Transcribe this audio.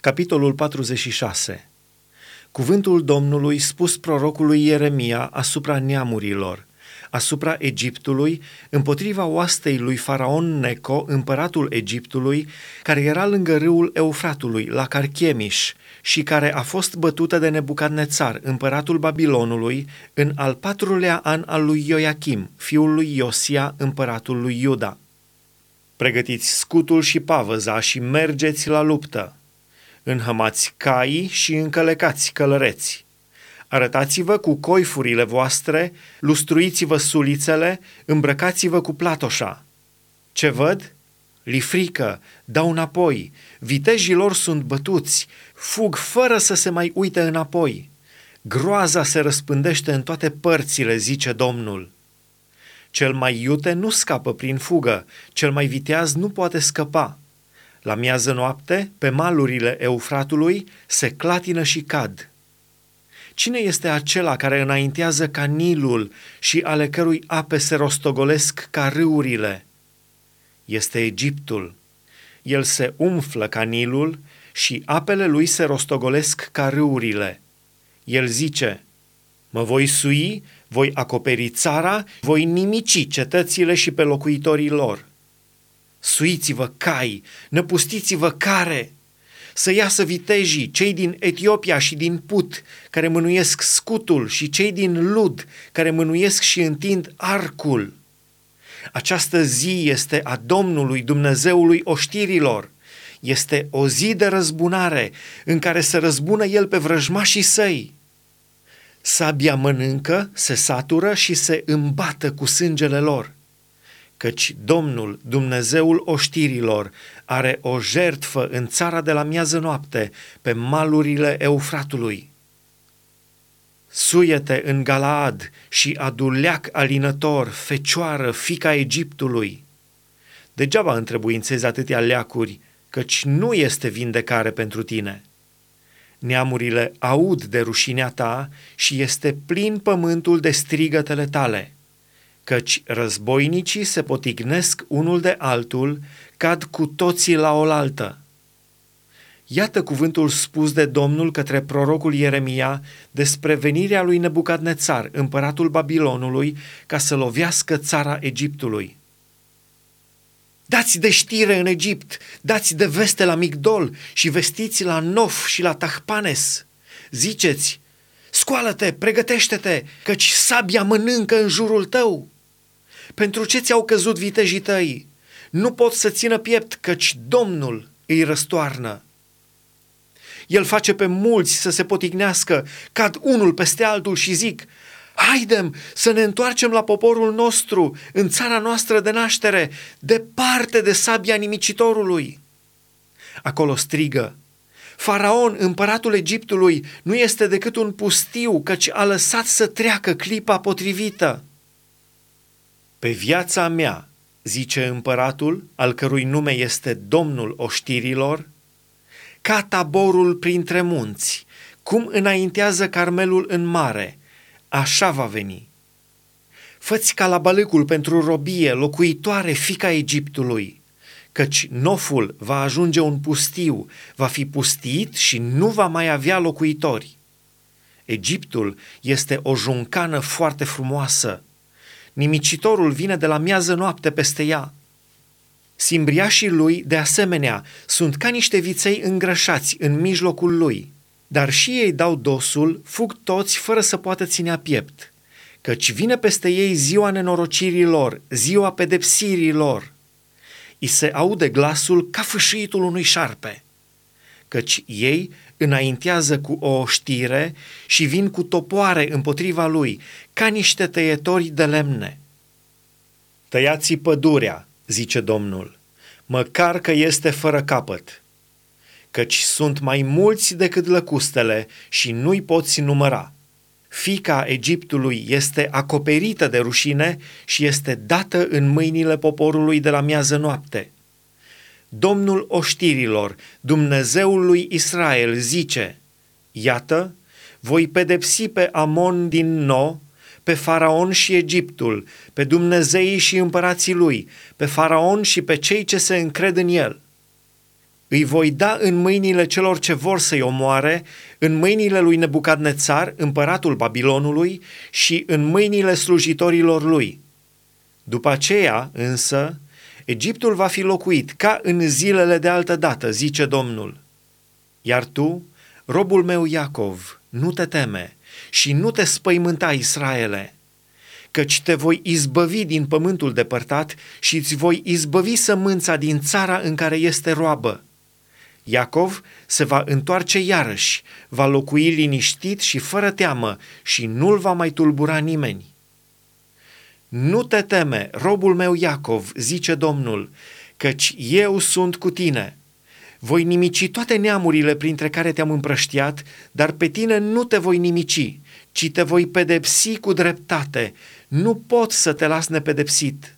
Capitolul 46 Cuvântul Domnului spus prorocului Ieremia asupra neamurilor, asupra Egiptului, împotriva oastei lui Faraon Neco, împăratul Egiptului, care era lângă râul Eufratului, la Carchemiș, și care a fost bătută de Nebucadnețar, împăratul Babilonului, în al patrulea an al lui Ioachim, fiul lui Iosia, împăratul lui Iuda. Pregătiți scutul și pavăza și mergeți la luptă înhămați caii și încălecați călăreți. Arătați-vă cu coifurile voastre, lustruiți-vă sulițele, îmbrăcați-vă cu platoșa. Ce văd? Li frică, dau înapoi, vitejii lor sunt bătuți, fug fără să se mai uite înapoi. Groaza se răspândește în toate părțile, zice Domnul. Cel mai iute nu scapă prin fugă, cel mai viteaz nu poate scăpa. La miază noapte, pe malurile Eufratului, se clatină și cad. Cine este acela care înaintează ca Nilul și ale cărui ape se rostogolesc ca râurile? Este Egiptul. El se umflă ca Nilul și apele lui se rostogolesc ca râurile. El zice, mă voi sui, voi acoperi țara, voi nimici cetățile și pe locuitorii lor suiți-vă cai, năpustiți-vă care, să iasă vitejii, cei din Etiopia și din Put, care mânuiesc scutul, și cei din Lud, care mânuiesc și întind arcul. Această zi este a Domnului Dumnezeului oștirilor. Este o zi de răzbunare în care se răzbună el pe vrăjmașii săi. Sabia mănâncă, se satură și se îmbată cu sângele lor căci Domnul, Dumnezeul oștirilor, are o jertfă în țara de la miază noapte, pe malurile Eufratului. Suiete în Galaad și aduleac alinător, fecioară, fica Egiptului. Degeaba întrebuințezi atâtea leacuri, căci nu este vindecare pentru tine. Neamurile aud de rușinea ta și este plin pământul de strigătele tale – căci războinicii se potignesc unul de altul, cad cu toții la oaltă. Iată cuvântul spus de Domnul către prorocul Ieremia despre venirea lui Nebucadnețar, împăratul Babilonului, ca să lovească țara Egiptului. Dați de știre în Egipt, dați de veste la Migdol și vestiți la Nof și la Tahpanes. Ziceți, scoală-te, pregătește-te, căci sabia mănâncă în jurul tău. Pentru ce ți-au căzut vitejii tăi? Nu pot să țină piept, căci Domnul îi răstoarnă. El face pe mulți să se potignească, cad unul peste altul și zic, Haidem să ne întoarcem la poporul nostru, în țara noastră de naștere, departe de sabia nimicitorului. Acolo strigă, Faraon, împăratul Egiptului, nu este decât un pustiu, căci a lăsat să treacă clipa potrivită. Pe viața mea, zice împăratul, al cărui nume este Domnul oștirilor, ca taborul printre munți, cum înaintează Carmelul în mare, așa va veni. Făți ca la balâcul pentru robie, locuitoare fica Egiptului, căci noful va ajunge un pustiu, va fi pustit și nu va mai avea locuitori. Egiptul este o juncană foarte frumoasă, Nimicitorul vine de la miază noapte peste ea. Simbriașii lui, de asemenea, sunt ca niște viței îngrășați în mijlocul lui, dar și ei dau dosul, fug toți fără să poată ținea piept, căci vine peste ei ziua nenorocirii lor, ziua pedepsirii lor. I se aude glasul ca fâșitul unui șarpe, căci ei înaintează cu o știre și vin cu topoare împotriva lui, ca niște tăietori de lemne. Tăiați pădurea, zice Domnul, măcar că este fără capăt, căci sunt mai mulți decât lăcustele și nu-i poți număra. Fica Egiptului este acoperită de rușine și este dată în mâinile poporului de la miază noapte. Domnul oștirilor, Dumnezeul lui Israel, zice, Iată, voi pedepsi pe Amon din nou, pe Faraon și Egiptul, pe Dumnezeii și împărații lui, pe Faraon și pe cei ce se încred în el. Îi voi da în mâinile celor ce vor să-i omoare, în mâinile lui Nebucadnețar, împăratul Babilonului, și în mâinile slujitorilor lui. După aceea, însă, Egiptul va fi locuit ca în zilele de altă dată, zice Domnul. Iar tu, robul meu Iacov, nu te teme și nu te spăimânta, Israele, căci te voi izbăvi din pământul depărtat și îți voi izbăvi sămânța din țara în care este roabă. Iacov se va întoarce iarăși, va locui liniștit și fără teamă și nu-l va mai tulbura nimeni. Nu te teme, robul meu Iacov, zice Domnul, căci eu sunt cu tine. Voi nimici toate neamurile printre care te-am împrăștiat, dar pe tine nu te voi nimici, ci te voi pedepsi cu dreptate. Nu pot să te las nepedepsit.